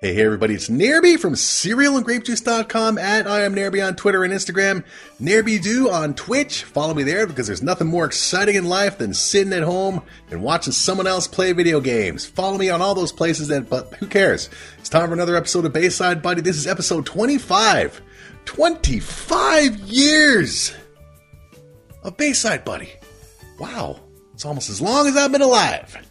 Hey, hey, everybody, it's Nairby from cerealandgrapejuice.com at I am Nairby on Twitter and Instagram. Nairby do on Twitch. Follow me there because there's nothing more exciting in life than sitting at home and watching someone else play video games. Follow me on all those places, that, but who cares? It's time for another episode of Bayside Buddy. This is episode 25. 25 years of Bayside Buddy. Wow, it's almost as long as I've been alive.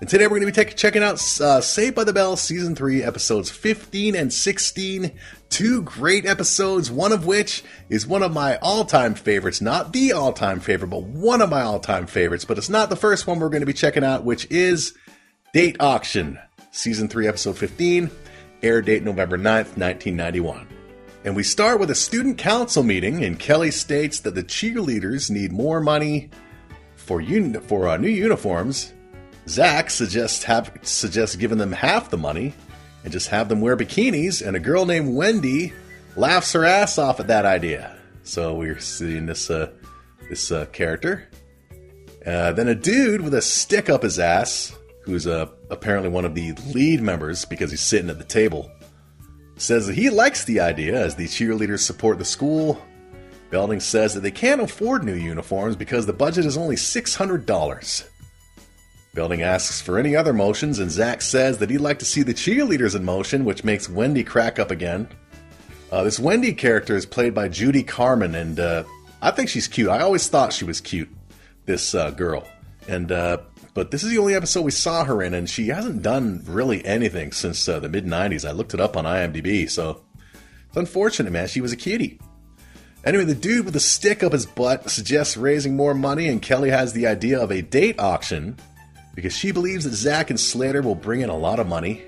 And today we're going to be checking out uh, Saved by the Bell Season 3, episodes 15 and 16. Two great episodes, one of which is one of my all time favorites. Not the all time favorite, but one of my all time favorites. But it's not the first one we're going to be checking out, which is Date Auction, Season 3, Episode 15, air date November 9th, 1991. And we start with a student council meeting, and Kelly states that the cheerleaders need more money for, uni- for uh, new uniforms Zach suggests have suggests giving them half the money and just have them wear bikinis, and a girl named Wendy laughs her ass off at that idea. So we're seeing this uh, this uh, character. Uh, then a dude with a stick up his ass, who's uh, apparently one of the lead members because he's sitting at the table, says that he likes the idea as the cheerleaders support the school. Belding says that they can't afford new uniforms because the budget is only six hundred dollars. Belding asks for any other motions, and Zach says that he'd like to see the cheerleaders in motion, which makes Wendy crack up again. Uh, this Wendy character is played by Judy Carmen, and uh, I think she's cute. I always thought she was cute, this uh, girl. And uh, but this is the only episode we saw her in, and she hasn't done really anything since uh, the mid '90s. I looked it up on IMDb, so it's unfortunate, man. She was a cutie. Anyway, the dude with the stick up his butt suggests raising more money, and Kelly has the idea of a date auction because she believes that Zach and Slater will bring in a lot of money.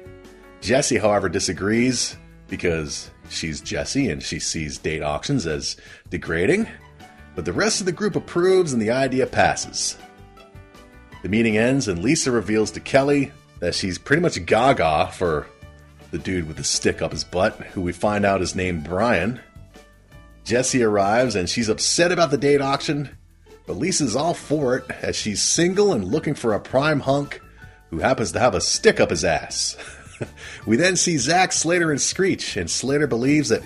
Jesse, however, disagrees because she's Jesse and she sees date auctions as degrading. But the rest of the group approves and the idea passes. The meeting ends and Lisa reveals to Kelly that she's pretty much gaga for the dude with the stick up his butt, who we find out is named Brian. Jesse arrives and she's upset about the date auction but Lisa's all for it as she's single and looking for a prime hunk who happens to have a stick up his ass. we then see Zach, Slater, and Screech, and Slater believes that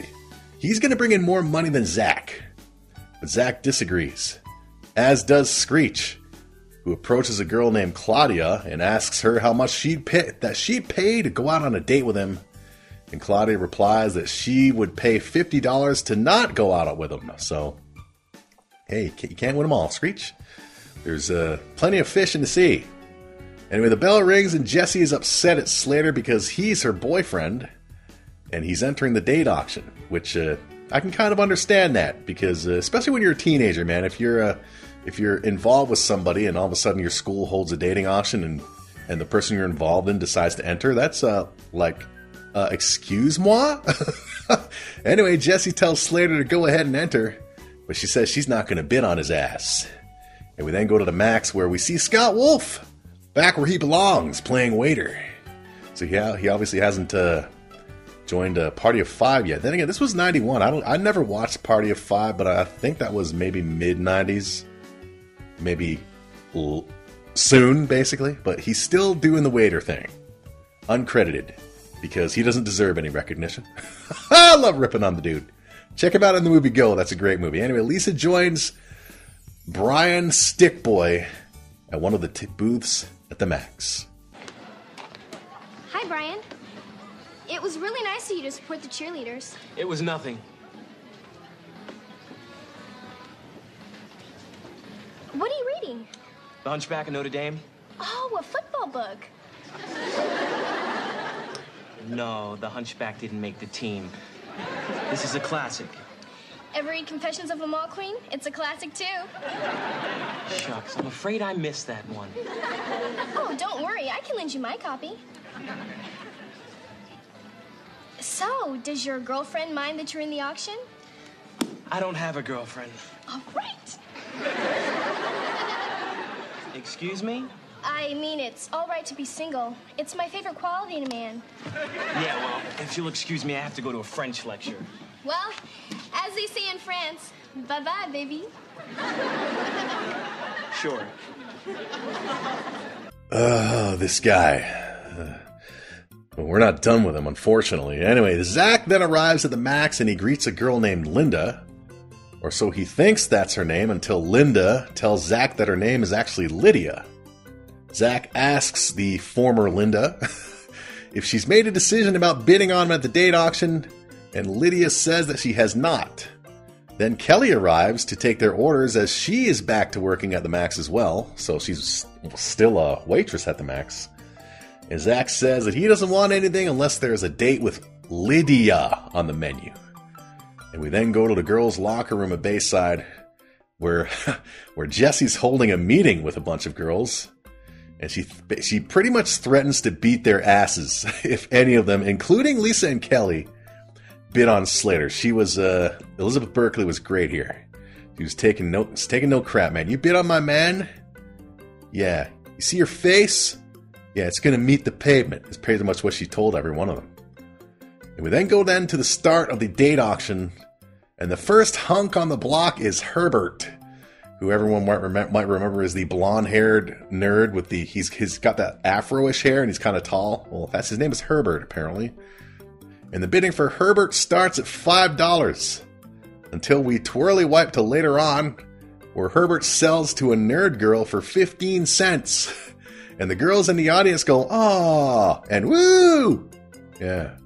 he's going to bring in more money than Zach. But Zach disagrees, as does Screech, who approaches a girl named Claudia and asks her how much she'd pay, that she'd pay to go out on a date with him. And Claudia replies that she would pay $50 to not go out with him. So hey, you can't win them all, Screech. There's uh, plenty of fish in the sea. Anyway, the bell rings and Jesse is upset at Slater because he's her boyfriend and he's entering the date auction, which uh, I can kind of understand that because uh, especially when you're a teenager, man, if you're uh, if you're involved with somebody and all of a sudden your school holds a dating auction and and the person you're involved in decides to enter, that's uh like uh, excuse moi. anyway, Jesse tells Slater to go ahead and enter, but she says she's not going to bid on his ass. And we then go to the Max where we see Scott Wolf back where he belongs, playing waiter. So yeah, he obviously hasn't uh, joined a Party of Five yet. Then again, this was '91. I don't, I never watched Party of Five, but I think that was maybe mid '90s, maybe l- soon, basically. But he's still doing the waiter thing, uncredited, because he doesn't deserve any recognition. I love ripping on the dude. Check him out in the movie Go. That's a great movie. Anyway, Lisa joins Brian Stickboy at one of the t- booths at the Max. Hi, Brian. It was really nice of you to support the cheerleaders. It was nothing. What are you reading? The Hunchback of Notre Dame? Oh, a football book. No, the Hunchback didn't make the team. This is a classic. Ever read Confessions of a Mall Queen? It's a classic too. Shucks, I'm afraid I missed that one. Oh, don't worry. I can lend you my copy. So, does your girlfriend mind that you're in the auction? I don't have a girlfriend. All right. Excuse me? I mean, it's all right to be single. It's my favorite quality in a man. Yeah, well, if you'll excuse me, I have to go to a French lecture. Well, as they say in France, bye bye, baby. Sure. Oh, this guy. Uh, But we're not done with him, unfortunately. Anyway, Zach then arrives at the Max and he greets a girl named Linda. Or so he thinks that's her name until Linda tells Zach that her name is actually Lydia. Zach asks the former Linda if she's made a decision about bidding on him at the date auction, and Lydia says that she has not. Then Kelly arrives to take their orders as she is back to working at the Max as well, so she's still a waitress at the Max. And Zach says that he doesn't want anything unless there's a date with Lydia on the menu. And we then go to the girls' locker room at Bayside, where where Jesse's holding a meeting with a bunch of girls, and she she pretty much threatens to beat their asses if any of them, including Lisa and Kelly, bid on Slater. She was uh, Elizabeth Berkley was great here. She was taking no taking no crap, man. You bid on my man, yeah. You see your face, yeah. It's gonna meet the pavement. Is pretty much what she told every one of them. And we then go then to the start of the date auction, and the first hunk on the block is Herbert, who everyone might, rem- might remember is the blonde-haired nerd with the he's he's got that afro-ish hair and he's kind of tall. Well, that's his name is Herbert apparently. And the bidding for Herbert starts at five dollars until we twirly wipe to later on, where Herbert sells to a nerd girl for fifteen cents, and the girls in the audience go "ah" and "woo." Yeah.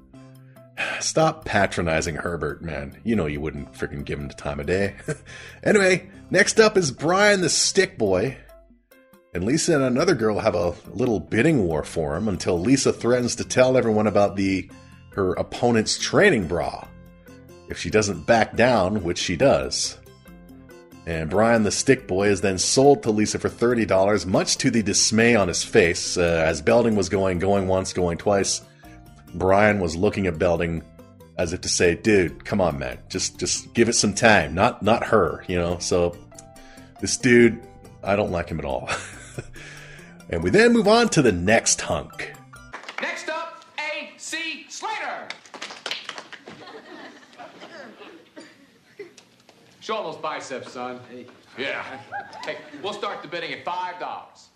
Stop patronizing Herbert, man. You know you wouldn't freaking give him the time of day. anyway, next up is Brian the Stick Boy. And Lisa and another girl have a little bidding war for him until Lisa threatens to tell everyone about the her opponent's training bra if she doesn't back down, which she does. And Brian the Stick Boy is then sold to Lisa for $30, much to the dismay on his face, uh, as Belding was going, going once, going twice. Brian was looking at Belding as if to say, "Dude, come on, man, just just give it some time. Not not her, you know." So this dude, I don't like him at all. and we then move on to the next hunk. Next up, A.C. Slater. Show him those biceps, son. Yeah. Hey, we'll start the bidding at five dollars.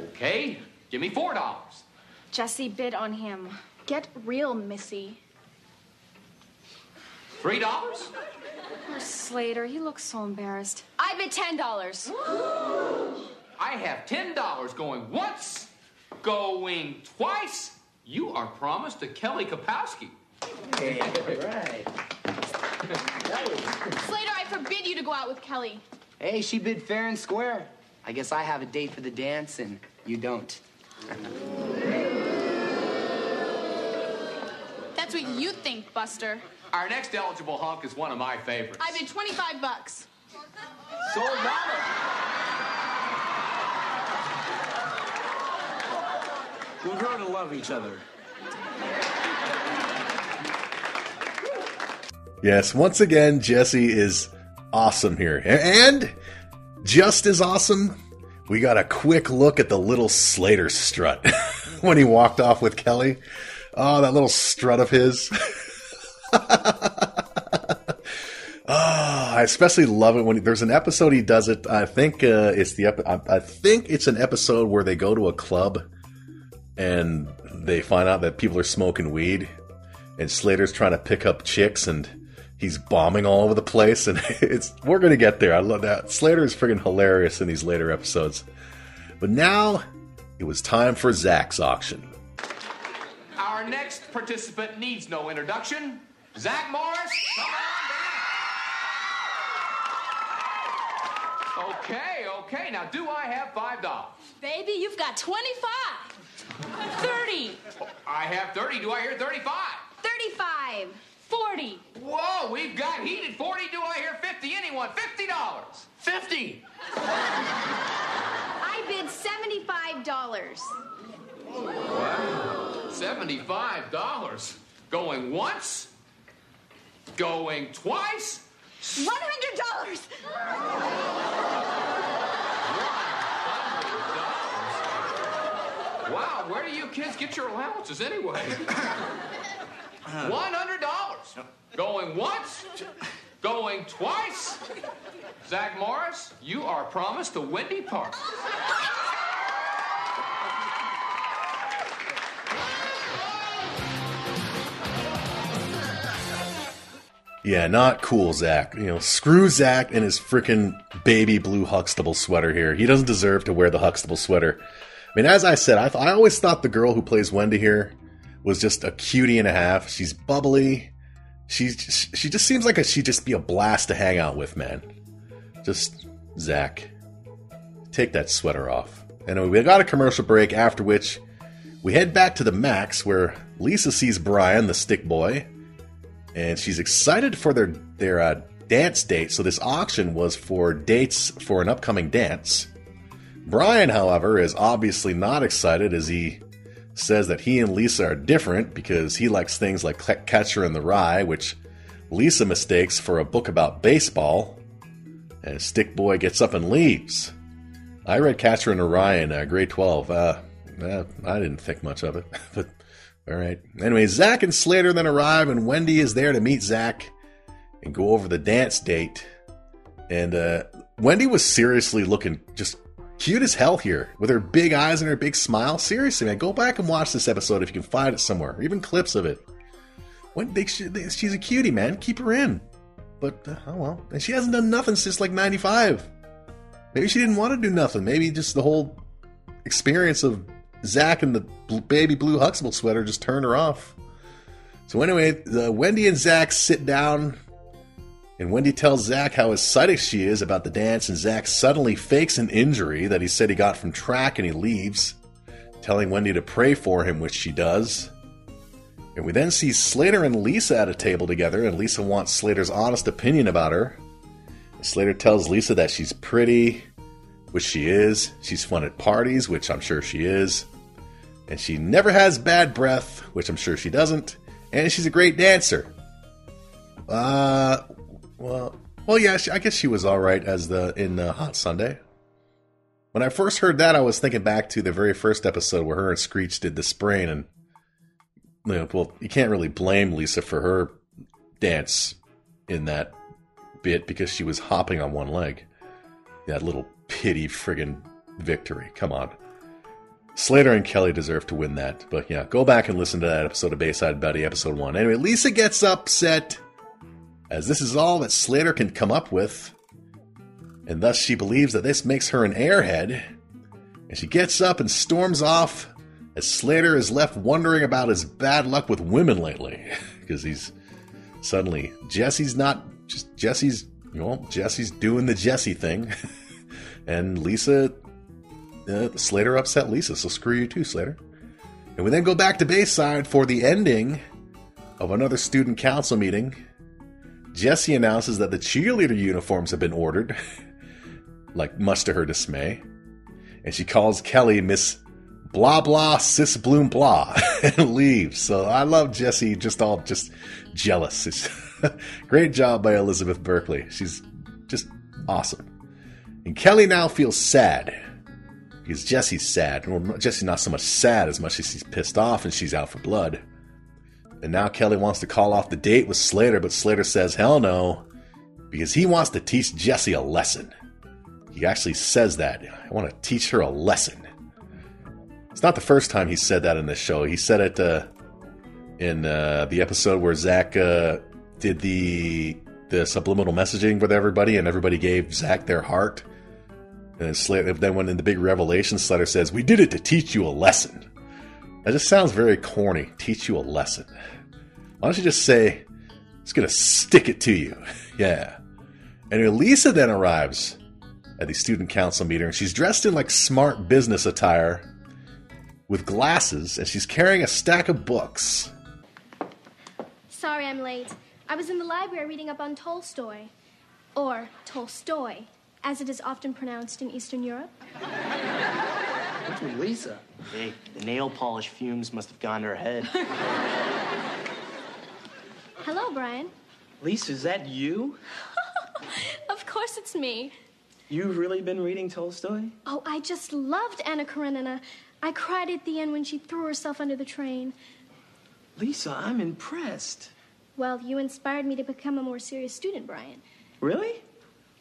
Okay, give me four dollars. Jesse bid on him. Get real, Missy. Three dollars? Poor Slater, he looks so embarrassed. I bid ten dollars. I have ten dollars going once, going twice. You are promised to Kelly Kapowski. All right. Slater, I forbid you to go out with Kelly. Hey, she bid fair and square. I guess I have a date for the dance and you don't. That's what you think, Buster. Our next eligible hunk is one of my favorites. I bid 25 bucks. Sold out. We grow to love each other. Yes, once again, Jesse is awesome here. And just as awesome, we got a quick look at the little Slater strut when he walked off with Kelly. Oh, that little strut of his. Oh, I especially love it when there's an episode he does it. I think uh, it's the ep- I, I think it's an episode where they go to a club and they find out that people are smoking weed, and Slater's trying to pick up chicks and he's bombing all over the place. And it's we're gonna get there. I love that. Slater is friggin' hilarious in these later episodes. But now it was time for Zach's auction. Our next participant needs no introduction. Zach Morris, come on down. Okay, okay. Now, do I have five dollars? Baby, you've got 25. 30. I have thirty. Do I hear thirty-five? Thirty-five. 40. Whoa, we've got heated forty. Do I hear fifty? Anyone? Fifty dollars. Fifty. I bid seventy-five dollars. Wow. Seventy-five dollars. Going once. Going twice. One hundred dollars. Wow, where do you kids get your allowances anyway? Going once? Going twice? Zach Morris, you are promised to Wendy Park. Yeah, not cool, Zach. You know, screw Zach and his freaking baby blue Huxtable sweater here. He doesn't deserve to wear the Huxtable sweater. I mean, as I said, I, th- I always thought the girl who plays Wendy here was just a cutie and a half. She's bubbly, She's she just seems like a, she'd just be a blast to hang out with, man. Just Zach, take that sweater off. Anyway, we got a commercial break after which we head back to the Max where Lisa sees Brian, the stick boy, and she's excited for their their uh, dance date. So this auction was for dates for an upcoming dance. Brian, however, is obviously not excited as he says that he and Lisa are different because he likes things like Catcher in the Rye, which Lisa mistakes for a book about baseball. And Stick Boy gets up and leaves. I read Catcher in the Rye in uh, grade 12. Uh, uh, I didn't think much of it, but all right. Anyway, Zach and Slater then arrive, and Wendy is there to meet Zach and go over the dance date. And uh, Wendy was seriously looking just cute as hell here with her big eyes and her big smile. Seriously, man, go back and watch this episode if you can find it somewhere, Or even clips of it. When they, she's a cutie, man. Keep her in. But uh, oh well, and she hasn't done nothing since like '95. Maybe she didn't want to do nothing. Maybe just the whole experience of Zach and the baby blue Huxtable sweater just turned her off. So anyway, Wendy and Zach sit down, and Wendy tells Zach how excited she is about the dance, and Zach suddenly fakes an injury that he said he got from track, and he leaves, telling Wendy to pray for him, which she does. And we then see Slater and Lisa at a table together, and Lisa wants Slater's honest opinion about her. Slater tells Lisa that she's pretty, which she is. She's fun at parties, which I'm sure she is. And she never has bad breath, which I'm sure she doesn't. And she's a great dancer. Uh, well, well, yeah, I guess she was all right as the in uh, Hot Sunday. When I first heard that, I was thinking back to the very first episode where her and Screech did the sprain, and you know, well, you can't really blame Lisa for her dance in that bit because she was hopping on one leg. That little pity friggin' victory. Come on. Slater and Kelly deserve to win that. But yeah, go back and listen to that episode of Bayside Buddy, episode one. Anyway, Lisa gets upset as this is all that Slater can come up with. And thus she believes that this makes her an airhead. And she gets up and storms off as Slater is left wondering about his bad luck with women lately. because he's suddenly, Jesse's not, just Jesse's, well, Jesse's doing the Jesse thing. and Lisa uh, Slater upset Lisa, so screw you too, Slater. And we then go back to Bayside for the ending of another student council meeting. Jesse announces that the cheerleader uniforms have been ordered, like much to her dismay. And she calls Kelly Miss Blah Blah Sis Bloom Blah and leaves. So I love Jesse just all just jealous. It's great job by Elizabeth Berkley. She's just awesome. And Kelly now feels sad because Jesse's sad. Well, Jesse's not so much sad as much as he's pissed off and she's out for blood. And now Kelly wants to call off the date with Slater, but Slater says hell no because he wants to teach Jesse a lesson. He actually says that. I want to teach her a lesson. It's not the first time he said that in this show. He said it uh, in uh, the episode where Zach uh, did the the subliminal messaging with everybody, and everybody gave Zach their heart. And then, Slater, then when in the big revelation, Slater says, "We did it to teach you a lesson." That just sounds very corny. Teach you a lesson. Why don't you just say, "It's gonna stick it to you"? yeah. And Elisa then arrives at the student council meeting. She's dressed in like smart business attire with glasses, and she's carrying a stack of books. Sorry I'm late. I was in the library reading up on Tolstoy. Or Tolstoy as it is often pronounced in Eastern Europe. What's with Lisa? Hey, the nail polish fumes must have gone to her head. Hello, Brian. Lisa, is that you? of course it's me. You've really been reading Tolstoy? Oh, I just loved Anna Karenina. I cried at the end when she threw herself under the train. Lisa, I'm impressed. Well, you inspired me to become a more serious student, Brian. Really?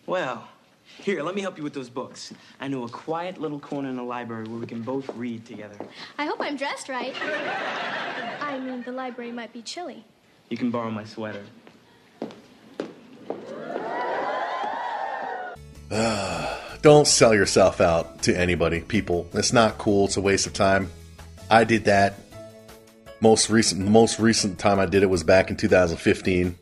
Well, here, let me help you with those books. I know a quiet little corner in the library where we can both read together. I hope I'm dressed right. I mean, the library might be chilly. You can borrow my sweater. Ah, don't sell yourself out to anybody, people. It's not cool. It's a waste of time. I did that. Most recent, most recent time I did it was back in 2015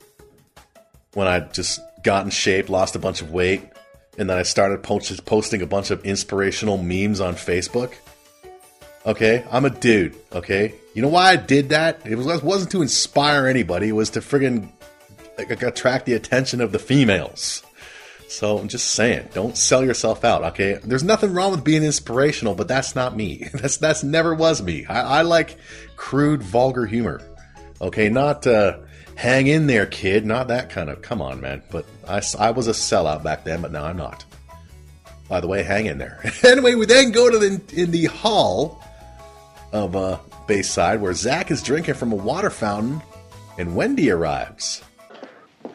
when I just got in shape, lost a bunch of weight, and then I started post- posting a bunch of inspirational memes on Facebook. Okay, I'm a dude. Okay, you know why I did that? It was wasn't to inspire anybody. It was to friggin' like, attract the attention of the females. So I'm just saying, don't sell yourself out. Okay, there's nothing wrong with being inspirational, but that's not me. That's that's never was me. I, I like crude, vulgar humor. Okay, not uh, hang in there, kid. Not that kind of. Come on, man. But I, I was a sellout back then, but now I'm not. By the way, hang in there. anyway, we then go to the in the hall of uh, Bayside where Zach is drinking from a water fountain, and Wendy arrives.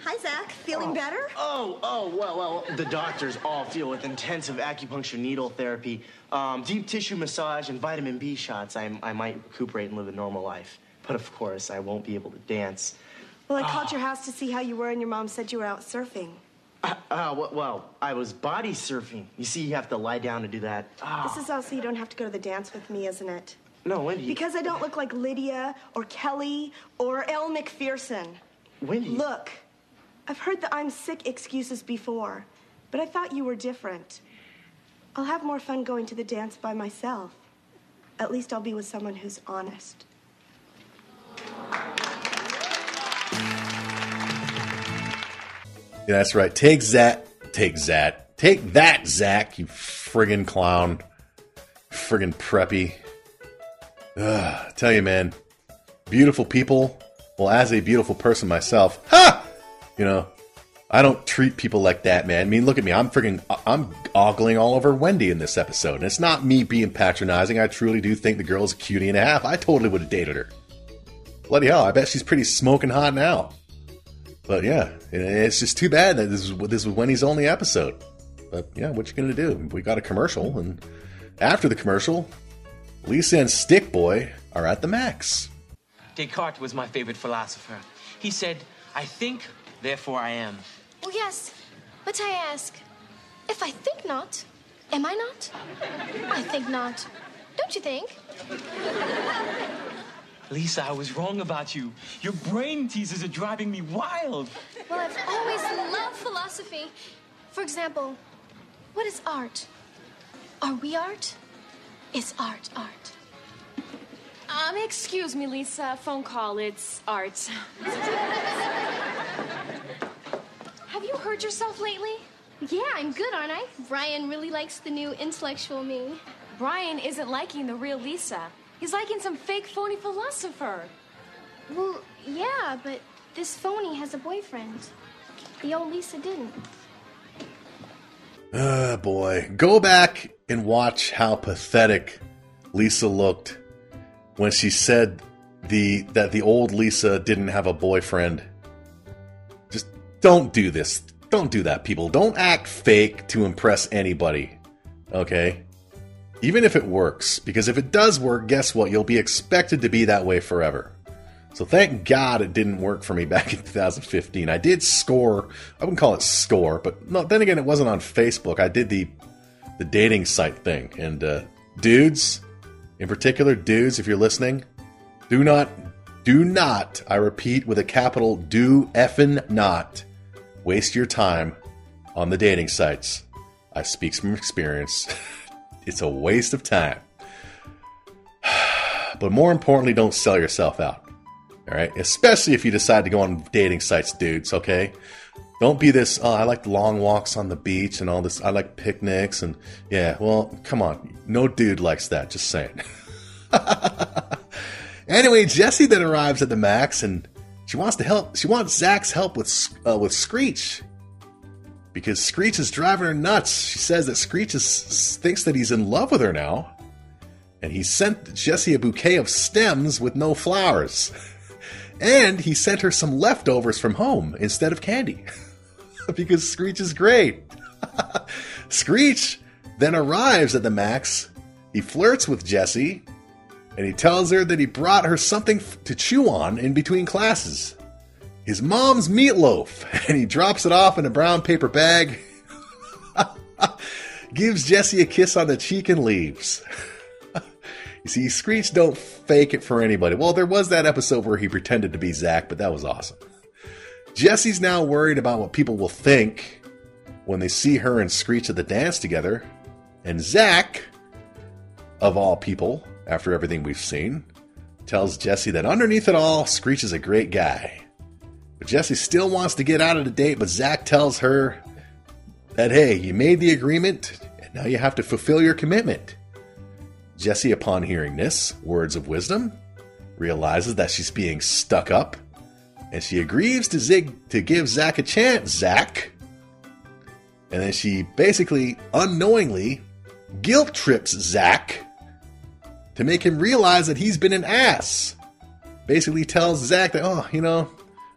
Hi, Zach. Feeling better? Oh, oh, well, well, the doctors all feel with intensive acupuncture needle therapy, um, deep tissue massage, and vitamin B shots, I, I might recuperate and live a normal life. But of course, I won't be able to dance. Well, I called your house to see how you were, and your mom said you were out surfing. Uh, uh, well, well, I was body surfing. You see, you have to lie down to do that. Ah, This is also you don't have to go to the dance with me, isn't it? no, Wendy. Because I don't look like Lydia or Kelly or Elle Macpherson. Wendy. Look, I've heard the I'm sick excuses before, but I thought you were different. I'll have more fun going to the dance by myself. At least I'll be with someone who's honest. Yeah, that's right. Take that. Take that. Take that, Zach, you friggin' clown. Friggin' preppy. Ugh, tell you, man. Beautiful people. Well, as a beautiful person myself, ha! You know, I don't treat people like that, man. I mean, look at me. I'm friggin' I'm ogling all over Wendy in this episode. And it's not me being patronizing. I truly do think the girl's a cutie and a half. I totally would have dated her. Bloody hell, I bet she's pretty smoking hot now. But yeah, it's just too bad that this is this was Wendy's only episode. But yeah, what you gonna do? We got a commercial, and after the commercial, Lisa and Stick Boy are at the max. Descartes was my favorite philosopher. He said, I think, therefore I am. Oh, yes. But I ask, if I think not, am I not? I think not. Don't you think? Lisa, I was wrong about you. Your brain teasers are driving me wild. Well, I've always loved philosophy. For example, what is art? Are we art? Is art art? Um, excuse me, Lisa. Phone call. It's Art. Have you heard yourself lately? Yeah, I'm good, aren't I? Brian really likes the new intellectual me. Brian isn't liking the real Lisa. He's liking some fake, phony philosopher. Well, yeah, but this phony has a boyfriend. The old Lisa didn't. Ah, boy. Go back and watch how pathetic Lisa looked when she said the that the old Lisa didn't have a boyfriend. Just don't do this. Don't do that, people. Don't act fake to impress anybody. Okay? Even if it works, because if it does work, guess what? You'll be expected to be that way forever. So thank God it didn't work for me back in 2015. I did score. I wouldn't call it score, but no. Then again, it wasn't on Facebook. I did the the dating site thing. And uh, dudes, in particular, dudes, if you're listening, do not, do not. I repeat with a capital, do effing not waste your time on the dating sites. I speak from experience. it's a waste of time. But more importantly, don't sell yourself out. All right, especially if you decide to go on dating sites, dudes. Okay, don't be this. Oh, I like long walks on the beach and all this. I like picnics and yeah. Well, come on, no dude likes that. Just saying. anyway, Jessie then arrives at the Max and she wants to help. She wants Zach's help with uh, with Screech because Screech is driving her nuts. She says that Screech is, thinks that he's in love with her now, and he sent Jesse a bouquet of stems with no flowers. And he sent her some leftovers from home instead of candy. because Screech is great. Screech then arrives at the Max. He flirts with Jesse and he tells her that he brought her something to chew on in between classes. His mom's meatloaf, and he drops it off in a brown paper bag. gives Jesse a kiss on the cheek and leaves. you see, Screech don't fake it for anybody. Well, there was that episode where he pretended to be Zach, but that was awesome. Jesse's now worried about what people will think when they see her and Screech at the dance together. And Zach, of all people, after everything we've seen, tells Jesse that underneath it all, Screech is a great guy. Jesse still wants to get out of the date, but Zach tells her that, hey, you made the agreement, and now you have to fulfill your commitment. Jesse, upon hearing this, words of wisdom, realizes that she's being stuck up, and she agrees to zig to give Zach a chance, Zach. And then she basically unknowingly guilt trips Zach to make him realize that he's been an ass. Basically tells Zach that, oh, you know,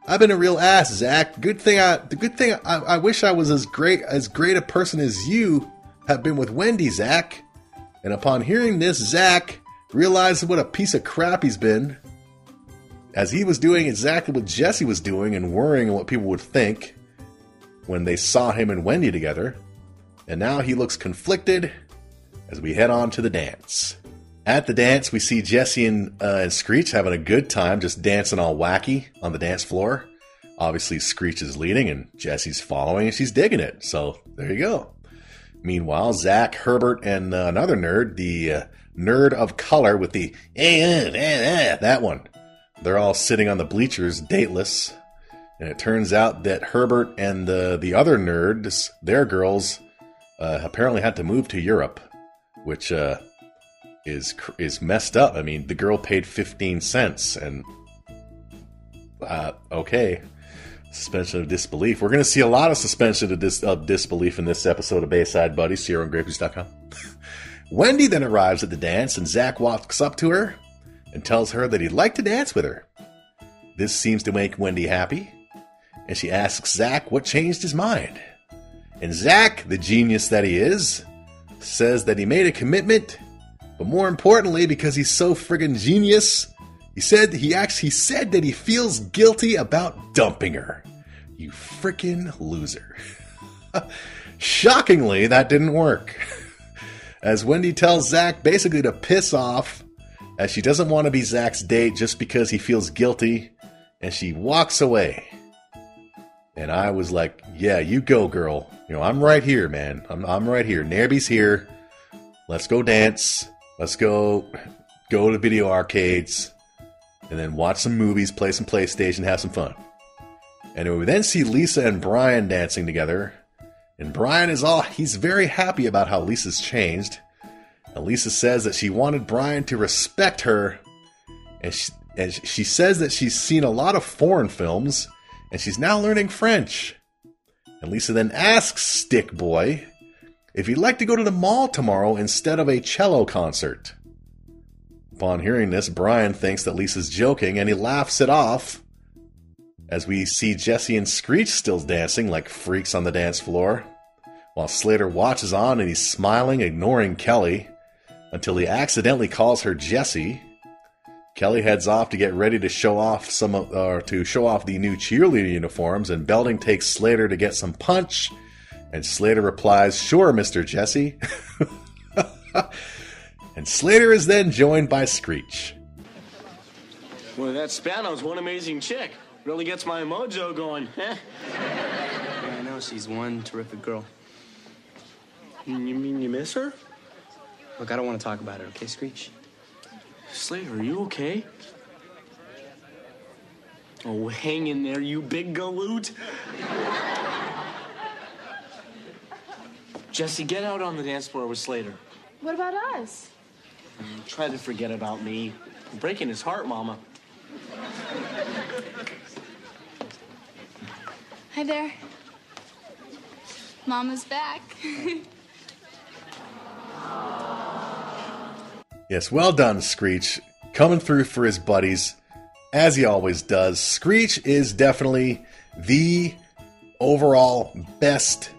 I've been a real ass, Zach. Good thing I, the good thing I, I wish I was as great as great a person as you have been with Wendy, Zach. And upon hearing this, Zach realized what a piece of crap he's been, as he was doing exactly what Jesse was doing and worrying what people would think when they saw him and Wendy together. And now he looks conflicted as we head on to the dance. At the dance, we see Jesse and, uh, and Screech having a good time, just dancing all wacky on the dance floor. Obviously, Screech is leading and Jesse's following, and she's digging it. So there you go. Meanwhile, Zach, Herbert, and uh, another nerd, the uh, nerd of color with the eh, eh, eh, that one, they're all sitting on the bleachers, dateless. And it turns out that Herbert and the the other nerds, their girls, uh, apparently had to move to Europe, which uh, is is messed up. I mean, the girl paid 15 cents and uh, okay. Suspension of disbelief. We're going to see a lot of suspension of, dis- of disbelief in this episode of Bayside Buddies, Sierra and Grapes.com. Wendy then arrives at the dance, and Zach walks up to her and tells her that he'd like to dance with her. This seems to make Wendy happy, and she asks Zach what changed his mind. And Zach, the genius that he is, says that he made a commitment but more importantly, because he's so friggin' genius, he said he actually he said that he feels guilty about dumping her. You frickin' loser. Shockingly, that didn't work. As Wendy tells Zach basically to piss off, as she doesn't want to be Zach's date just because he feels guilty, and she walks away. And I was like, yeah, you go, girl. You know, I'm right here, man. I'm, I'm right here. Nairby's here. Let's go dance. Let's go go to video arcades and then watch some movies, play some PlayStation, have some fun. And we then see Lisa and Brian dancing together. And Brian is all he's very happy about how Lisa's changed. And Lisa says that she wanted Brian to respect her. And she, and she says that she's seen a lot of foreign films and she's now learning French. And Lisa then asks Stick Boy if you'd like to go to the mall tomorrow instead of a cello concert. Upon hearing this, Brian thinks that Lisa's joking and he laughs it off as we see Jesse and Screech still dancing like freaks on the dance floor, while Slater watches on and he's smiling, ignoring Kelly, until he accidentally calls her Jesse. Kelly heads off to get ready to show off some uh, to show off the new cheerleader uniforms, and Belding takes Slater to get some punch and Slater replies, Sure, Mr. Jesse. and Slater is then joined by Screech. Well, that Spano's one amazing chick. Really gets my mojo going, huh? yeah, I know, she's one terrific girl. You mean you miss her? Look, I don't want to talk about it, okay, Screech? Slater, are you okay? Oh, hang in there, you big galoot. Jesse, get out on the dance floor with Slater. What about us? Mm, try to forget about me. I'm breaking his heart, Mama. Hi there. Mama's back. yes, well done, Screech. Coming through for his buddies, as he always does. Screech is definitely the overall best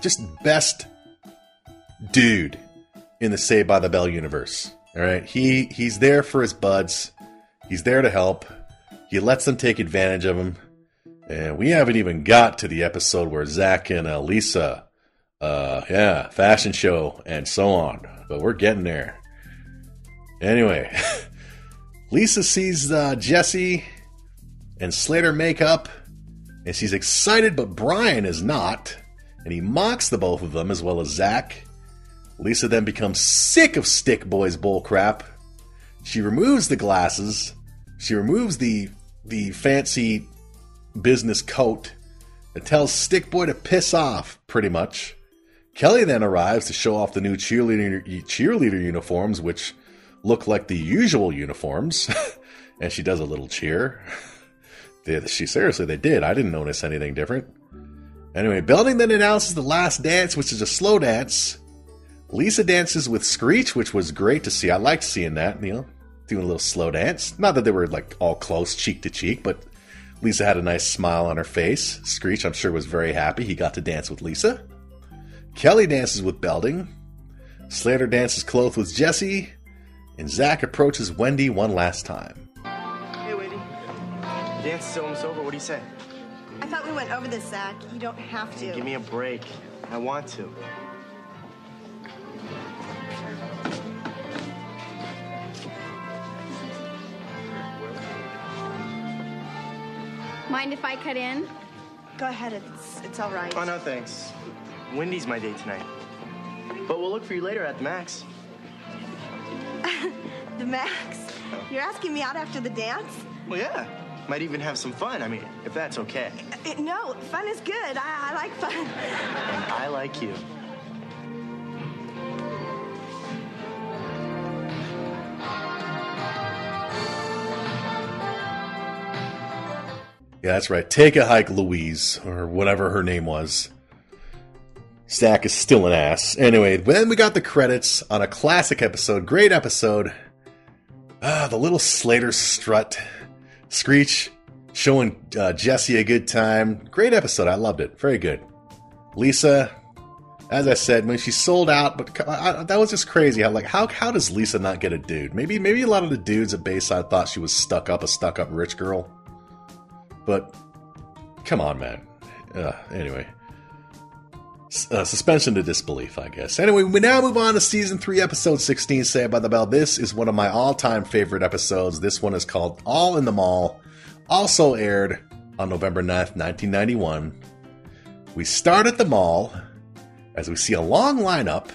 just best dude in the Saved by the Bell universe. All right, he he's there for his buds. He's there to help. He lets them take advantage of him. And we haven't even got to the episode where Zach and uh, Lisa uh, yeah, fashion show, and so on. But we're getting there. Anyway, Lisa sees uh, Jesse and Slater make up, and she's excited, but Brian is not, and he mocks the both of them as well as Zach. Lisa then becomes sick of Stick Boy's bullcrap. She removes the glasses. She removes the the fancy business coat and tells Stick Boy to piss off, pretty much. Kelly then arrives to show off the new cheerleader cheerleader uniforms, which look like the usual uniforms, and she does a little cheer. she seriously, they did. I didn't notice anything different. Anyway, Belding then announces the last dance, which is a slow dance. Lisa dances with Screech, which was great to see. I liked seeing that, you know, doing a little slow dance. Not that they were like all close, cheek to cheek, but Lisa had a nice smile on her face. Screech, I'm sure, was very happy he got to dance with Lisa. Kelly dances with Belding. Slater dances clothed with Jesse. And Zach approaches Wendy one last time. Hey, Wendy. Dance is almost over. What do you say? I thought we went over this, Zach. You don't have to. Give me a break. I want to. Mind if I cut in? Go ahead. It's it's all right. Oh, no, thanks. Wendy's my date tonight. But we'll look for you later at the Max. The Max. You're asking me out after the dance? Well, yeah. Might even have some fun. I mean, if that's okay. Uh, no, fun is good. I, I like fun. And I like you. Yeah, that's right. Take a hike, Louise, or whatever her name was. Zach is still an ass. Anyway, then we got the credits on a classic episode. Great episode. Ah, the little Slater strut. Screech showing uh, Jesse a good time. Great episode. I loved it. Very good. Lisa, as I said, when she sold out, but I, that was just crazy. How like how how does Lisa not get a dude? Maybe maybe a lot of the dudes at Bayside thought she was stuck up, a stuck up rich girl. But come on, man. Uh, anyway, uh, suspension to disbelief, I guess. Anyway, we now move on to season three, episode sixteen. Saved by the Bell. This is one of my all-time favorite episodes. This one is called "All in the Mall." Also aired on November 9th, 1991. We start at the mall as we see a long lineup,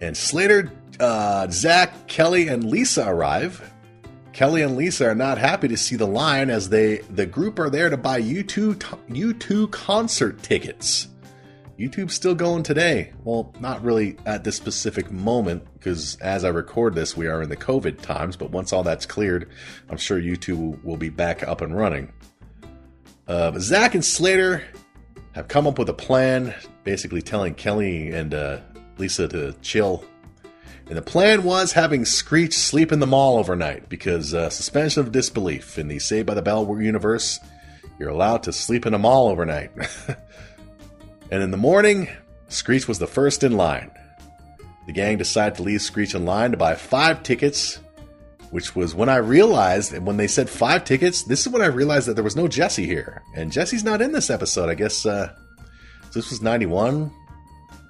and Slater, uh, Zach, Kelly, and Lisa arrive. Kelly and Lisa are not happy to see the line as they the group are there to buy U2 U2 concert tickets. U2's still going today. Well, not really at this specific moment because as I record this, we are in the COVID times. But once all that's cleared, I'm sure U2 will be back up and running. Uh, Zach and Slater have come up with a plan, basically telling Kelly and uh, Lisa to chill and the plan was having Screech sleep in the mall overnight because uh, suspension of disbelief in the Saved by the Bell universe, you're allowed to sleep in a mall overnight. and in the morning, Screech was the first in line. The gang decided to leave Screech in line to buy five tickets, which was when I realized, and when they said five tickets, this is when I realized that there was no Jesse here. And Jesse's not in this episode. I guess uh, this was 91.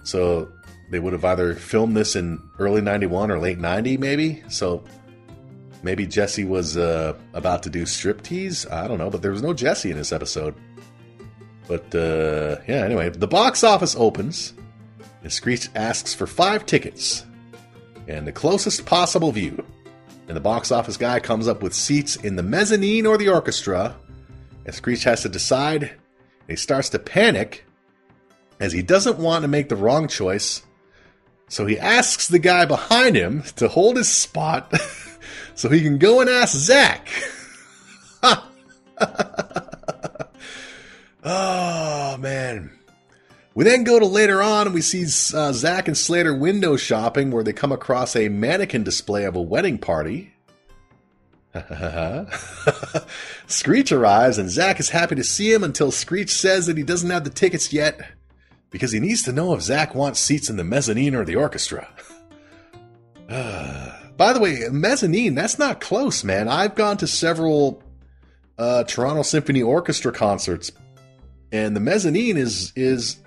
So they would have either filmed this in early 91 or late 90 maybe so maybe jesse was uh, about to do striptease i don't know but there was no jesse in this episode but uh, yeah anyway the box office opens and screech asks for five tickets and the closest possible view. And the box office guy comes up with seats in the mezzanine or the orchestra and screech has to decide. He starts to panic as he doesn't want to make the wrong choice. So he asks the guy behind him to hold his spot so he can go and ask Zach. oh, man. We then go to later on and we see uh, Zach and Slater window shopping where they come across a mannequin display of a wedding party. Screech arrives and Zach is happy to see him until Screech says that he doesn't have the tickets yet because he needs to know if Zach wants seats in the mezzanine or the orchestra. by the way, mezzanine, that's not close, man. I've gone to several uh, Toronto Symphony Orchestra concerts, and the mezzanine is is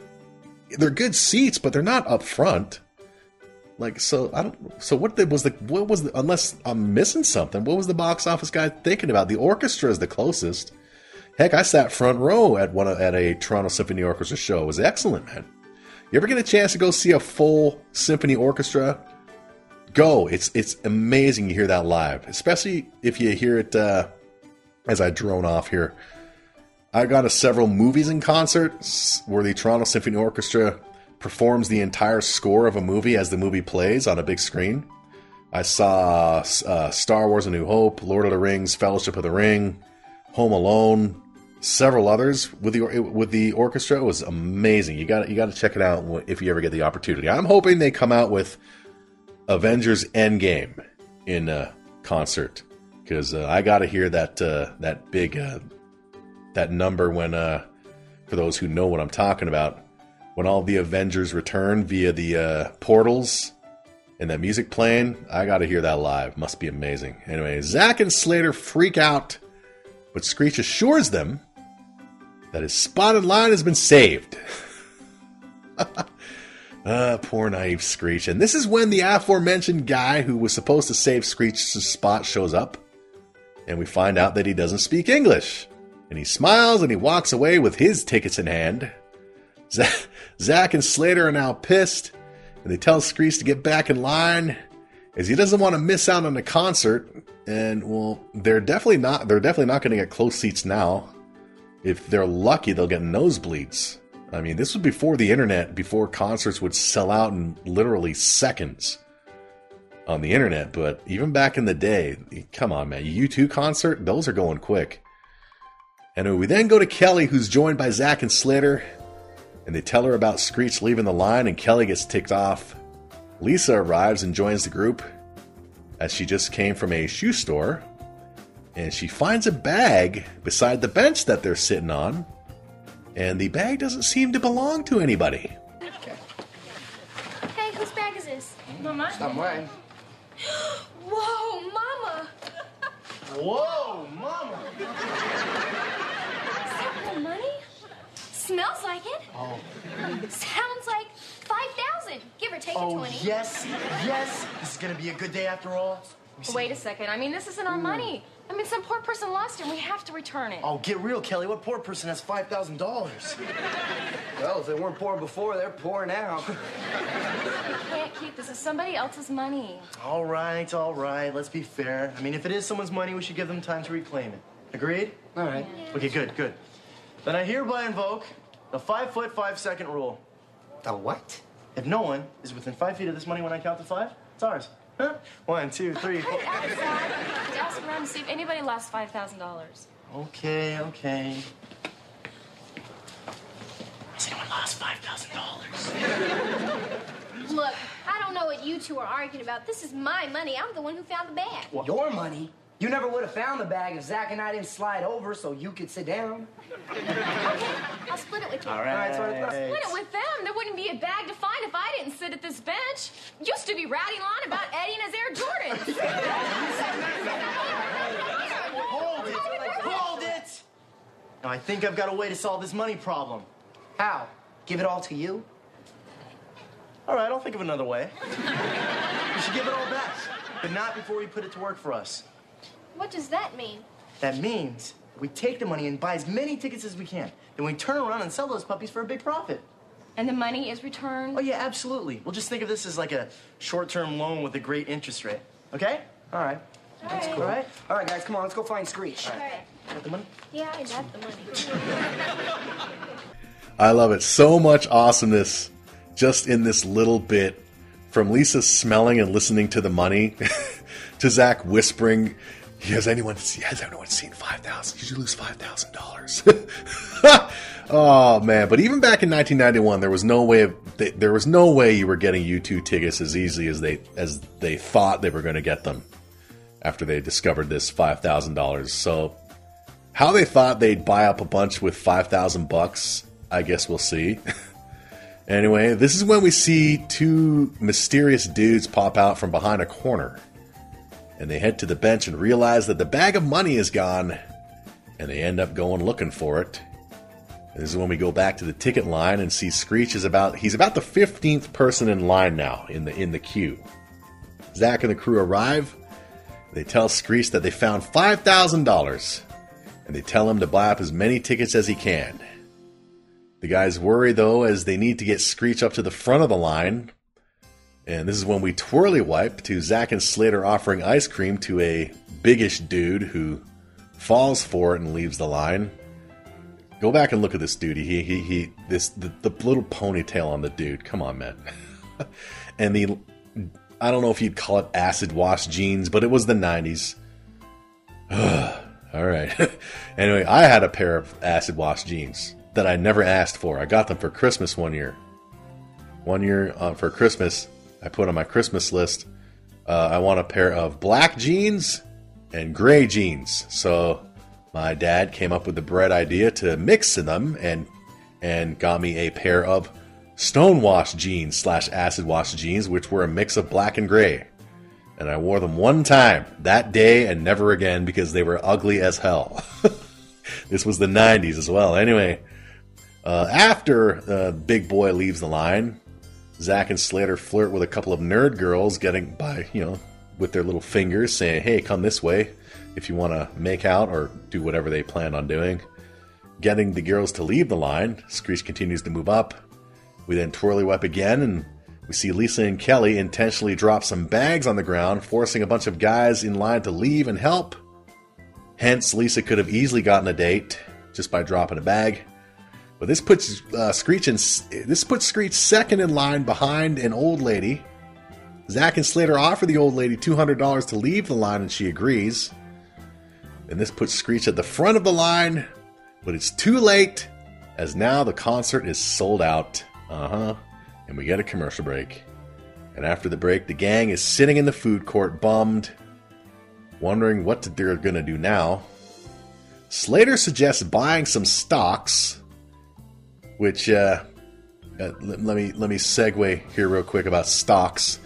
they're good seats, but they're not up front. Like so, I don't. So what the, was the what was the, unless I'm missing something? What was the box office guy thinking about? The orchestra is the closest. Heck, I sat front row at one at a Toronto Symphony Orchestra show. It was excellent, man. You ever get a chance to go see a full symphony orchestra? Go. It's it's amazing. You hear that live, especially if you hear it uh, as I drone off here. I got to several movies and concerts where the Toronto Symphony Orchestra performs the entire score of a movie as the movie plays on a big screen. I saw uh, Star Wars: A New Hope, Lord of the Rings, Fellowship of the Ring, Home Alone, several others with the with the orchestra. It was amazing. You got you got to check it out if you ever get the opportunity. I'm hoping they come out with Avengers Endgame in a concert because uh, I got to hear that uh, that big uh, that number when uh, for those who know what I'm talking about when all the Avengers return via the uh, portals and that music playing. I got to hear that live. Must be amazing. Anyway, Zack and Slater freak out, but Screech assures them that his spotted line has been saved. Ah, poor naive Screech. And this is when the aforementioned guy who was supposed to save Screech's spot shows up. And we find out that he doesn't speak English. And he smiles and he walks away with his tickets in hand. Z- Zack and Slater are now pissed. And they tell Screech to get back in line as he doesn't want to miss out on the concert. And well, they're definitely not they're definitely not going to get close seats now. If they're lucky, they'll get nosebleeds. I mean, this was before the internet, before concerts would sell out in literally seconds on the internet. But even back in the day, come on, man, U2 concert, those are going quick. And we then go to Kelly, who's joined by Zack and Slater, and they tell her about Screech leaving the line, and Kelly gets ticked off. Lisa arrives and joins the group as she just came from a shoe store, and she finds a bag beside the bench that they're sitting on, and the bag doesn't seem to belong to anybody. Hey, whose bag is this? Mama? Not mine. Whoa, Mama! Whoa, mama! Is that real money? Smells like it. Oh, Sounds like 5,000. Give or take a oh 20. yes, yes. This is gonna be a good day after all. Let me see. Wait a second. I mean, this isn't our money. I mean, some poor person lost it and we have to return it. Oh, get real, Kelly. What poor person has five thousand dollars? Well, if they weren't poor before, they're poor now. We can't keep this. It's somebody else's money. All right, all right. Let's be fair. I mean, if it is someone's money, we should give them time to reclaim it. Agreed? All right. Okay, good, good. Then I hereby invoke the five foot five second rule. The what? If no one is within five feet of this money when I count to five, it's ours. Huh? One, two, three, four. Ask that. Ask around to see if anybody lost $5,000. Okay, okay. Has anyone lost five thousand dollars? Look, I don't know what you two are arguing about. This is my money. I'm the one who found the bag. Your money? You never would have found the bag if Zack and I didn't slide over so you could sit down. Okay, I'll split it with you. All All right, so. Split it with them. There wouldn't be a bag to find if I didn't sit at this bench. Used to be ratting on about Eddie and his Air Jordans. Hold it! Hold it! Now I think I've got a way to solve this money problem. How? Give it all to you? All right, I'll think of another way. you should give it all back, but not before you put it to work for us. What does that mean? That means we take the money and buy as many tickets as we can. Then we turn around and sell those puppies for a big profit. And the money is returned. Oh, yeah, absolutely. We'll just think of this as like a short term loan with a great interest rate. Okay? All right. That's All right. All right, guys, come on, let's go find Screech. All right. Got the money? Yeah, I got the money. I love it. So much awesomeness just in this little bit from Lisa smelling and listening to the money to Zack whispering, Has anyone has anyone seen five thousand? Did you lose five thousand dollars? Oh man! But even back in 1991, there was no way of there was no way you were getting U2 tickets as easily as they as they thought they were going to get them after they discovered this five thousand dollars. So how they thought they'd buy up a bunch with five thousand bucks, I guess we'll see. anyway, this is when we see two mysterious dudes pop out from behind a corner, and they head to the bench and realize that the bag of money is gone, and they end up going looking for it. This is when we go back to the ticket line and see Screech is about he's about the 15th person in line now in the in the queue. Zack and the crew arrive. They tell Screech that they found $5,000 and they tell him to buy up as many tickets as he can. The guys worry though as they need to get Screech up to the front of the line. And this is when we twirly wipe to Zack and Slater offering ice cream to a biggish dude who falls for it and leaves the line. Go back and look at this dude. He he he. This the, the little ponytail on the dude. Come on, man. and the I don't know if you'd call it acid wash jeans, but it was the '90s. All right. anyway, I had a pair of acid wash jeans that I never asked for. I got them for Christmas one year. One year uh, for Christmas, I put on my Christmas list. Uh, I want a pair of black jeans and gray jeans. So my dad came up with the bright idea to mix them and and got me a pair of stonewash jeans slash acid wash jeans, which were a mix of black and gray. And I wore them one time that day and never again because they were ugly as hell. this was the 90s as well. Anyway, uh, after uh, Big Boy leaves the line, Zack and Slater flirt with a couple of nerd girls, getting by, you know, with their little fingers, saying, hey, come this way if you want to make out or do whatever they plan on doing. Getting the girls to leave the line, Screech continues to move up. We then twirly wipe again, and we see Lisa and Kelly intentionally drop some bags on the ground, forcing a bunch of guys in line to leave and help. Hence, Lisa could have easily gotten a date just by dropping a bag. But this puts uh, Screech in, this puts Screech second in line behind an old lady. Zack and Slater offer the old lady $200 to leave the line, and she agrees. And this puts Screech at the front of the line, but it's too late, as now the concert is sold out. Uh huh. And we get a commercial break. And after the break, the gang is sitting in the food court, bummed, wondering what they're to do now. Slater suggests buying some stocks, which uh, uh, let, let, me let me segue here real quick about stocks.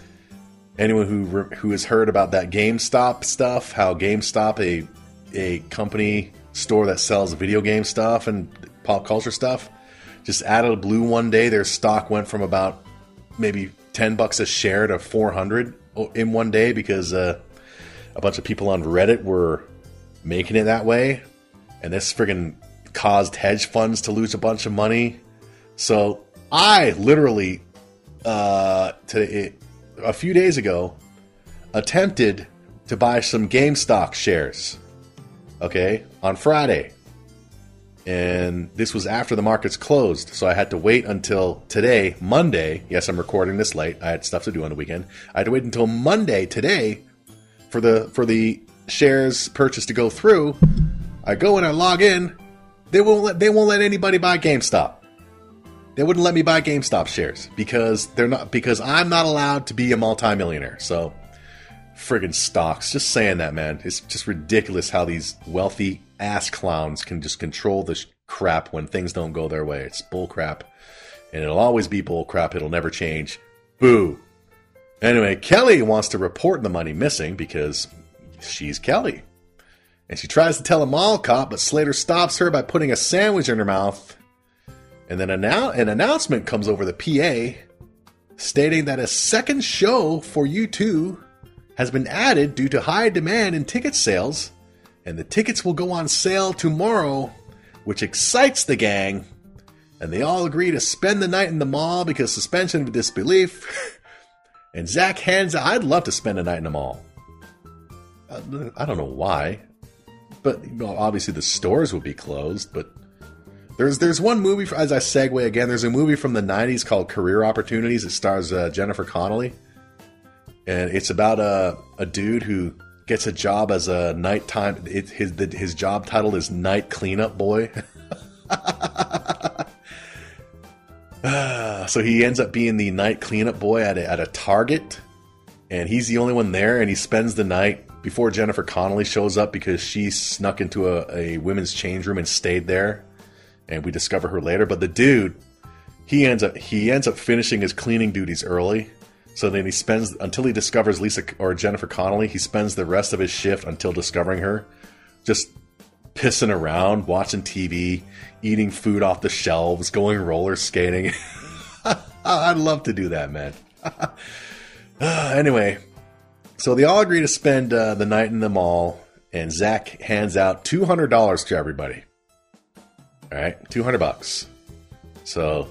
Anyone who who has heard about that GameStop stuff, how GameStop, a a company store that sells video game stuff and pop culture stuff, just out of the blue one day, their stock went from about maybe 10 bucks a share to 400 in one day because uh, a bunch of people on Reddit were making it that way. And this friggin' caused hedge funds to lose a bunch of money. So I literally, uh, to, a few days ago, attempted to buy some GameStop shares. Okay, on Friday and this was after the markets closed, so I had to wait until today, Monday. Yes, I'm recording this late. I had stuff to do on the weekend. I had to wait until Monday today for the for the shares purchase to go through. I go and I log in. They won't let they won't let anybody buy GameStop. They wouldn't let me buy GameStop shares because they're not because I'm not allowed to be a multimillionaire. So friggin' stocks. Just saying that, man. It's just ridiculous how these wealthy ass clowns can just control this crap when things don't go their way. It's bull crap. And it'll always be bull crap. It'll never change. Boo. Anyway, Kelly wants to report the money missing because she's Kelly. And she tries to tell a mall cop, but Slater stops her by putting a sandwich in her mouth. And then an announcement comes over the PA stating that a second show for U2 has been added due to high demand in ticket sales and the tickets will go on sale tomorrow, which excites the gang. And they all agree to spend the night in the mall because suspension of disbelief. and Zack hands I'd love to spend a night in the mall. Uh, I don't know why, but obviously the stores would be closed. But there's there's one movie as I segue again. There's a movie from the '90s called Career Opportunities. It stars uh, Jennifer Connelly, and it's about a a dude who gets a job as a nighttime. It, his the, his job title is night cleanup boy. so he ends up being the night cleanup boy at a, at a Target, and he's the only one there. And he spends the night before Jennifer Connelly shows up because she snuck into a, a women's change room and stayed there. And we discover her later. But the dude, he ends up he ends up finishing his cleaning duties early so then he spends until he discovers Lisa or Jennifer Connelly. He spends the rest of his shift until discovering her, just pissing around, watching TV, eating food off the shelves, going roller skating. I'd love to do that, man. anyway, so they all agree to spend uh, the night in the mall, and Zack hands out two hundred dollars to everybody. All right, two hundred bucks. So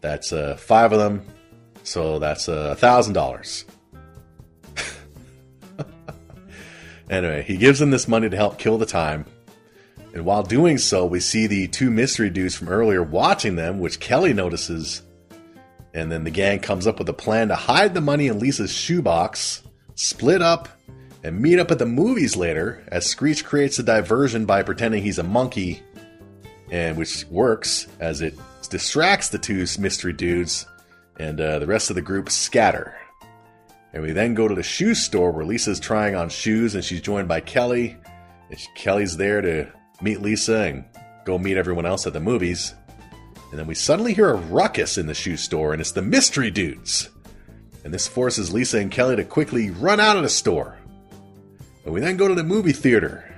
that's uh, five of them. So that's a uh, thousand dollars. Anyway, he gives them this money to help kill the time. And while doing so, we see the two mystery dudes from earlier watching them, which Kelly notices. And then the gang comes up with a plan to hide the money in Lisa's shoebox, split up, and meet up at the movies later as Screech creates a diversion by pretending he's a monkey, and which works as it distracts the two mystery dudes, and uh, the rest of the group scatter. And we then go to the shoe store where Lisa's trying on shoes and she's joined by Kelly. And she, Kelly's there to meet Lisa and go meet everyone else at the movies. And then we suddenly hear a ruckus in the shoe store and it's the mystery dudes. And this forces Lisa and Kelly to quickly run out of the store. And we then go to the movie theater.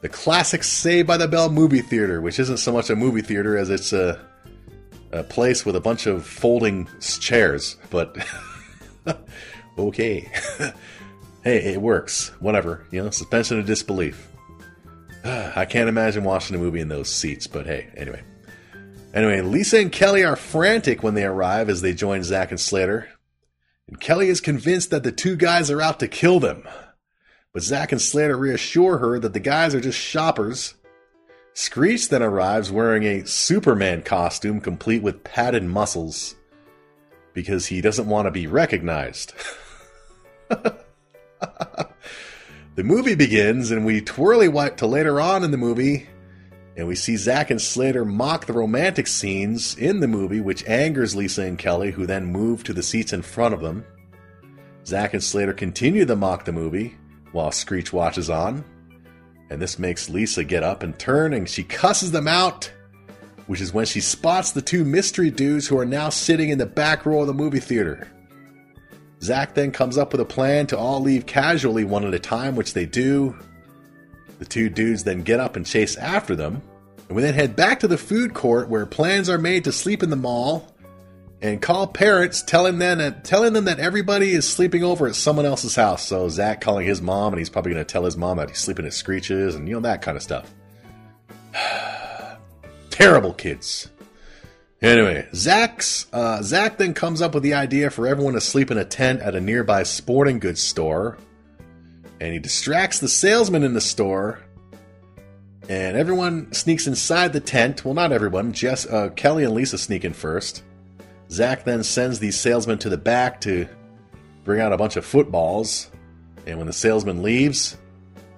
The classic Saved by the Bell movie theater, which isn't so much a movie theater as it's a, a place with a bunch of folding chairs. But okay. hey, it works. Whatever. You know, suspension of disbelief. I can't imagine watching a movie in those seats, but hey, anyway. Anyway, Lisa and Kelly are frantic when they arrive as they join Zach and Slater. And Kelly is convinced that the two guys are out to kill them. But Zack and Slater reassure her that the guys are just shoppers. Screech then arrives wearing a Superman costume complete with padded muscles because he doesn't want to be recognized. the movie begins, and we twirly wipe to later on in the movie, and we see Zack and Slater mock the romantic scenes in the movie, which angers Lisa and Kelly, who then move to the seats in front of them. Zack and Slater continue to mock the movie while Screech watches on, and this makes Lisa get up and turn, and she cusses them out which is when she spots the two mystery dudes who are now sitting in the back row of the movie theater. Zack then comes up with a plan to all leave casually one at a time, which they do. The two dudes then get up and chase after them, and we then head back to the food court where plans are made to sleep in the mall and call parents telling them that telling them that everybody is sleeping over at someone else's house. So Zack calling his mom, and he's probably going to tell his mom that he's sleeping at Screeches, and you know that kind of stuff. terrible kids. Anyway, Zack's uh, Zack then comes up with the idea for everyone to sleep in a tent at a nearby sporting goods store, and he distracts the salesman in the store. And everyone sneaks inside the tent. Well, not everyone. Jess, uh, Kelly and Lisa sneak in first. Zack then sends these salesman to the back to bring out a bunch of footballs. And when the salesman leaves,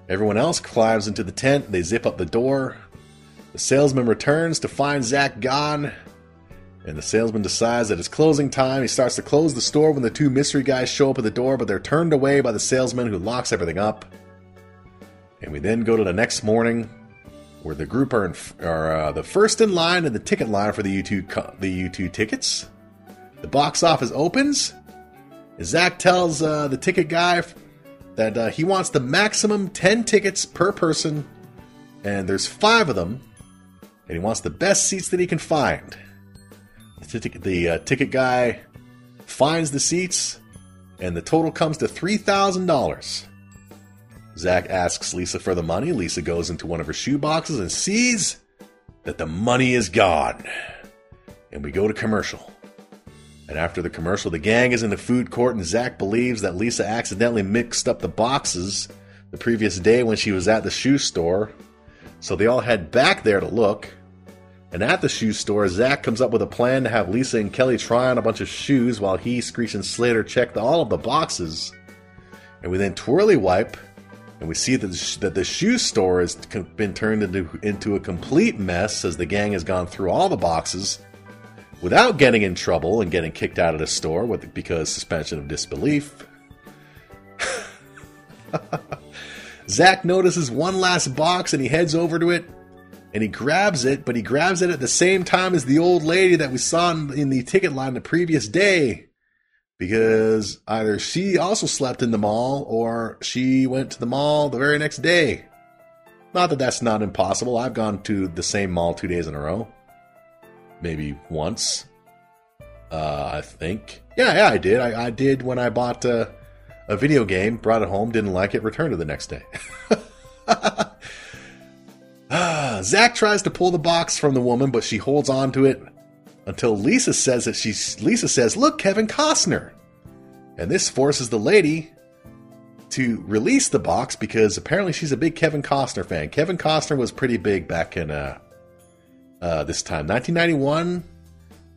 everyone else climbs into the tent. They zip up the door. The salesman returns to find Zack gone, and the salesman decides that it's closing time. He starts to close the store when the two mystery guys show up at the door, but they're turned away by the salesman who locks everything up. And we then go to the next morning, where the group are, in, are uh, the first in line in the ticket line for the U2 the U2 tickets. The box office opens. Zack tells uh, the ticket guy that uh, he wants the maximum 10 tickets per person, and there's five of them and he wants the best seats that he can find. The, uh, ticket guy finds the seats, and the total comes to $3,000. Zack asks Lisa for the money. Lisa goes into one of her shoe boxes and sees that the money is gone. And we go to commercial. And after the commercial, the gang is in the food court, and Zack believes that Lisa accidentally mixed up the boxes the previous day when she was at the shoe store so they all head back there to look. And at the shoe store, Zack comes up with a plan to have Lisa and Kelly try on a bunch of shoes while he, Screech, and Slater check all of the boxes. And we then twirly wipe, and we see that the, that the shoe store has been turned into, into a complete mess as the gang has gone through all the boxes without getting in trouble and getting kicked out of the store with, because suspension of disbelief. Zack notices one last box and he heads over to it and he grabs it, but he grabs it at the same time as the old lady that we saw in the ticket line the previous day. Because either she also slept in the mall or she went to the mall the very next day. Not that that's not impossible. I've gone to the same mall two days in a row. Maybe once. Uh, I think. Yeah, yeah, I did. I, I did when I bought uh, a video game, brought it home, didn't like it, returned it the next day. Zack tries to pull the box from the woman, but she holds on to it until Lisa says that she's Lisa says, "Look, Kevin Costner," and this forces the lady to release the box because apparently she's a big Kevin Costner fan. Kevin Costner was pretty big back in uh, uh, this time, 1991.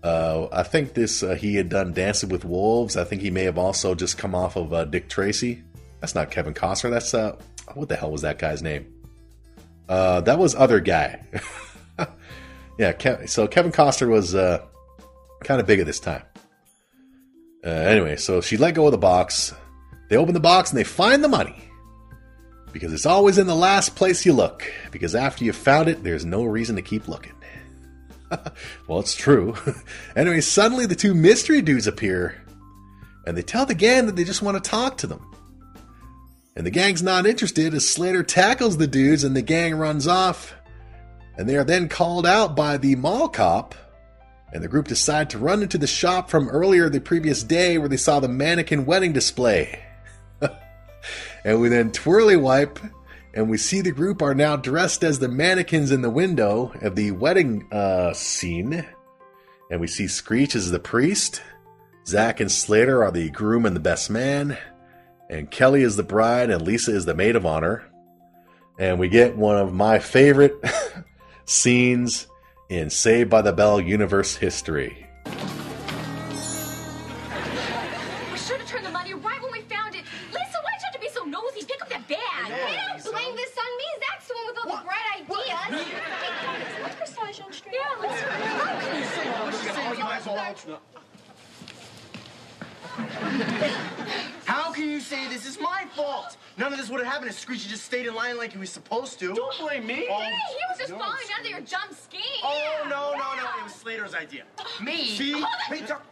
Uh, I think this uh, he had done Dancing with Wolves. I think he may have also just come off of uh, Dick Tracy. That's not Kevin Costner. That's uh, what the hell was that guy's name? Uh, that was other guy. yeah, so Kevin Costner was uh, kind of big at this time. Uh, anyway, so she let go of the box. They open the box and they find the money. Because it's always in the last place you look. Because after you've found it, there's no reason to keep looking. well, it's true. anyway, suddenly the two mystery dudes appear. And they tell the gang that they just want to talk to them. And the gang's not interested as Slater tackles the dudes and the gang runs off. And they are then called out by the mall cop. And the group decide to run into the shop from earlier the previous day where they saw the mannequin wedding display. and we then twirly wipe and we see the group are now dressed as the mannequins in the window of the wedding uh, scene. And we see Screech as the priest. Zack and Slater are the groom and the best man and Kelly is the bride, and Lisa is the maid of honor. And we get one of my favorite scenes in Saved by the Bell universe history. We should have turned the money right when we found it. Lisa, why'd you have to be so nosy? Pick up that bag. Hey, don't blame this on me. Zack's the one with all the bright ideas. Let's massage on straight. Yeah, let's. How can you say How can you say this is my fault? None of this would have happened if Screechy just stayed in line like he was supposed to. Don't blame me. Um, oh, Hey, he was just following under your dumb scheme. oh no, no, no. It was Slater's idea. Me? See? Hey, Doc-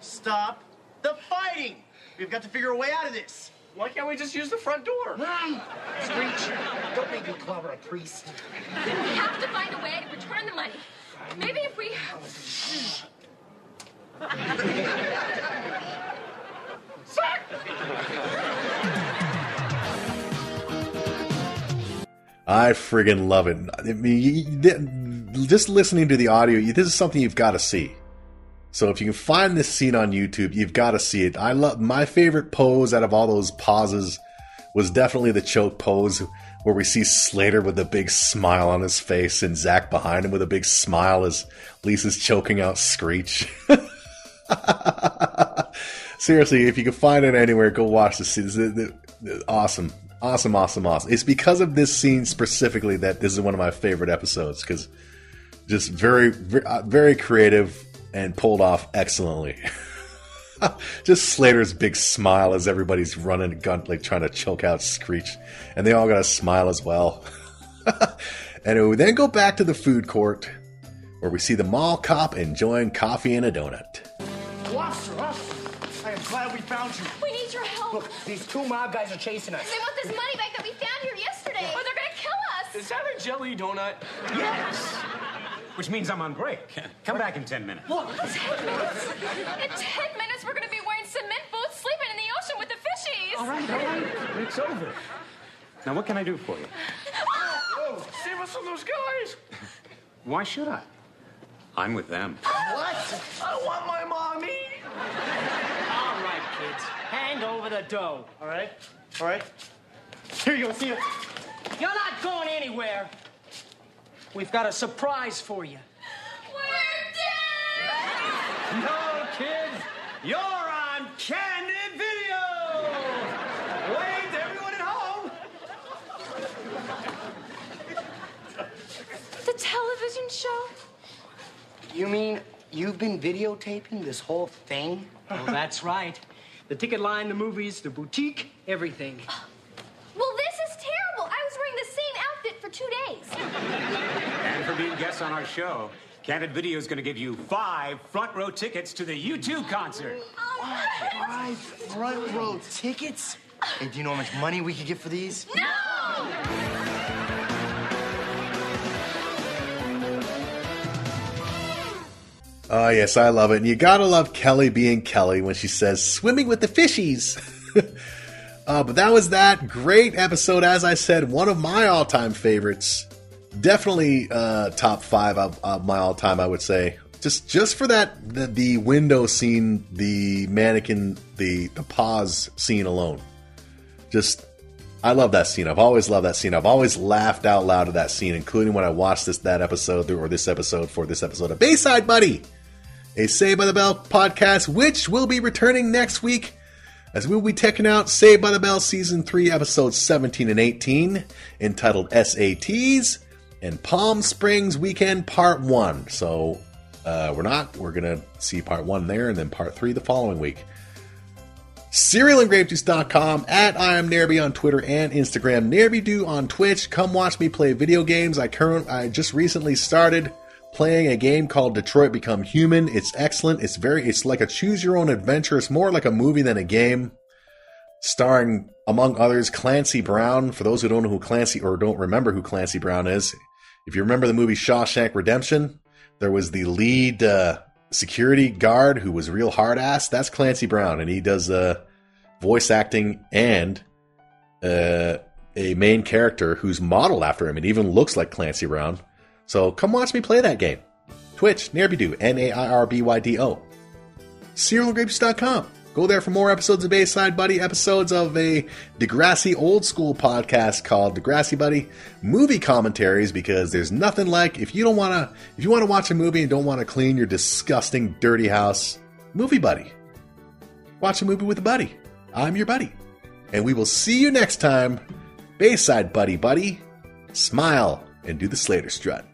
Stop the fighting! We've got to figure a way out of this. Why can't we just use the front door? Screech, don't make me clever a priest. We have to find a way to return the money. Maybe if we. I friggin' love it. I mean, you- you- just listening to the audio, you- this is something you've got to see. So if you can find this scene on YouTube, you've got to see it. I love my favorite pose out of all those pauses was definitely the choke pose where we see Slater with a big smile on his face and Zack behind him with a big smile as Lisa's choking out Screech. Seriously, if you can find it anywhere, go watch this. It's the- the- awesome, awesome, awesome, awesome. It's because of this scene specifically that this is one of my favorite episodes because just very, very, uh, very creative and pulled off excellently. just Slater's big smile as everybody's running gun like trying to choke out Screech, and they all got a smile as well. and we then go back to the food court where we see the mall cop enjoying coffee and a donut. Officer, officer, I am glad we found you. We need your help. Look, these two mob guys are chasing us. They want this money back that we found here yesterday. Or they're gonna kill us. Is that a jelly donut? Yes. Which means I'm on break. Come back in 10 minutes. Ten minutes. In ten minutes, we're gonna be wearing cement boots, sleeping in the ocean with the fishies. All right, all right. It's over. Now, what can I do for you? Oh, save us from those guys. Why should I? I'm with them. What? I want my mommy. All right, kids. Hand over the dough. All right, all right. Here you go, see it. You're not going anywhere. We've got a surprise for you. We're dead. No, kids. You're on candid video. Wait, everyone at home. The television show. You mean you've been videotaping this whole thing? Oh, that's right. The ticket line, the movies, the boutique, everything. Well, And for being guests on our show, Candid Video is going to give you five front row tickets to the U2 concert. Five front row tickets? Hey, do you know how much money we could get for these? No! Oh, yes, I love it. And you gotta love Kelly being Kelly when she says, swimming with the fishies. uh, but that was that great episode. As I said, one of my all time favorites. Definitely uh, top five of, of my all time, I would say. Just just for that, the, the window scene, the mannequin, the, the pause scene alone. Just, I love that scene. I've always loved that scene. I've always laughed out loud at that scene, including when I watched this that episode or this episode for this episode of Bayside Buddy a Saved by the Bell podcast, which will be returning next week as we'll be checking out Saved by the Bell Season 3, Episodes 17 and 18, entitled SATs and Palm Springs Weekend Part 1. So uh, we're not, we're going to see Part 1 there and then Part 3 the following week. SerialandGrapeJuice.com, at I am Nairby on Twitter and Instagram, NairbyDo on Twitch. Come watch me play video games. I current I just recently started playing a game called Detroit Become Human. It's excellent. It's very it's like a choose your own adventure. It's more like a movie than a game. Starring among others Clancy Brown. For those who don't know who Clancy or don't remember who Clancy Brown is, if you remember the movie Shawshank Redemption, there was the lead uh, security guard who was real hard ass. That's Clancy Brown, and he does uh, voice acting and uh, a main character who's modeled after him. and even looks like Clancy Brown. So come watch me play that game. Twitch, Nairbydo, N A I R B Y D O. SerialGrapes.com. Go there for more episodes of Bayside Buddy, episodes of a Degrassi old school podcast called Degrassi Buddy, movie commentaries, because there's nothing like if you don't want to, if you want to watch a movie and don't want to clean your disgusting, dirty house, movie buddy. Watch a movie with a buddy. I'm your buddy. And we will see you next time. Bayside Buddy Buddy. Smile and do the Slater strut.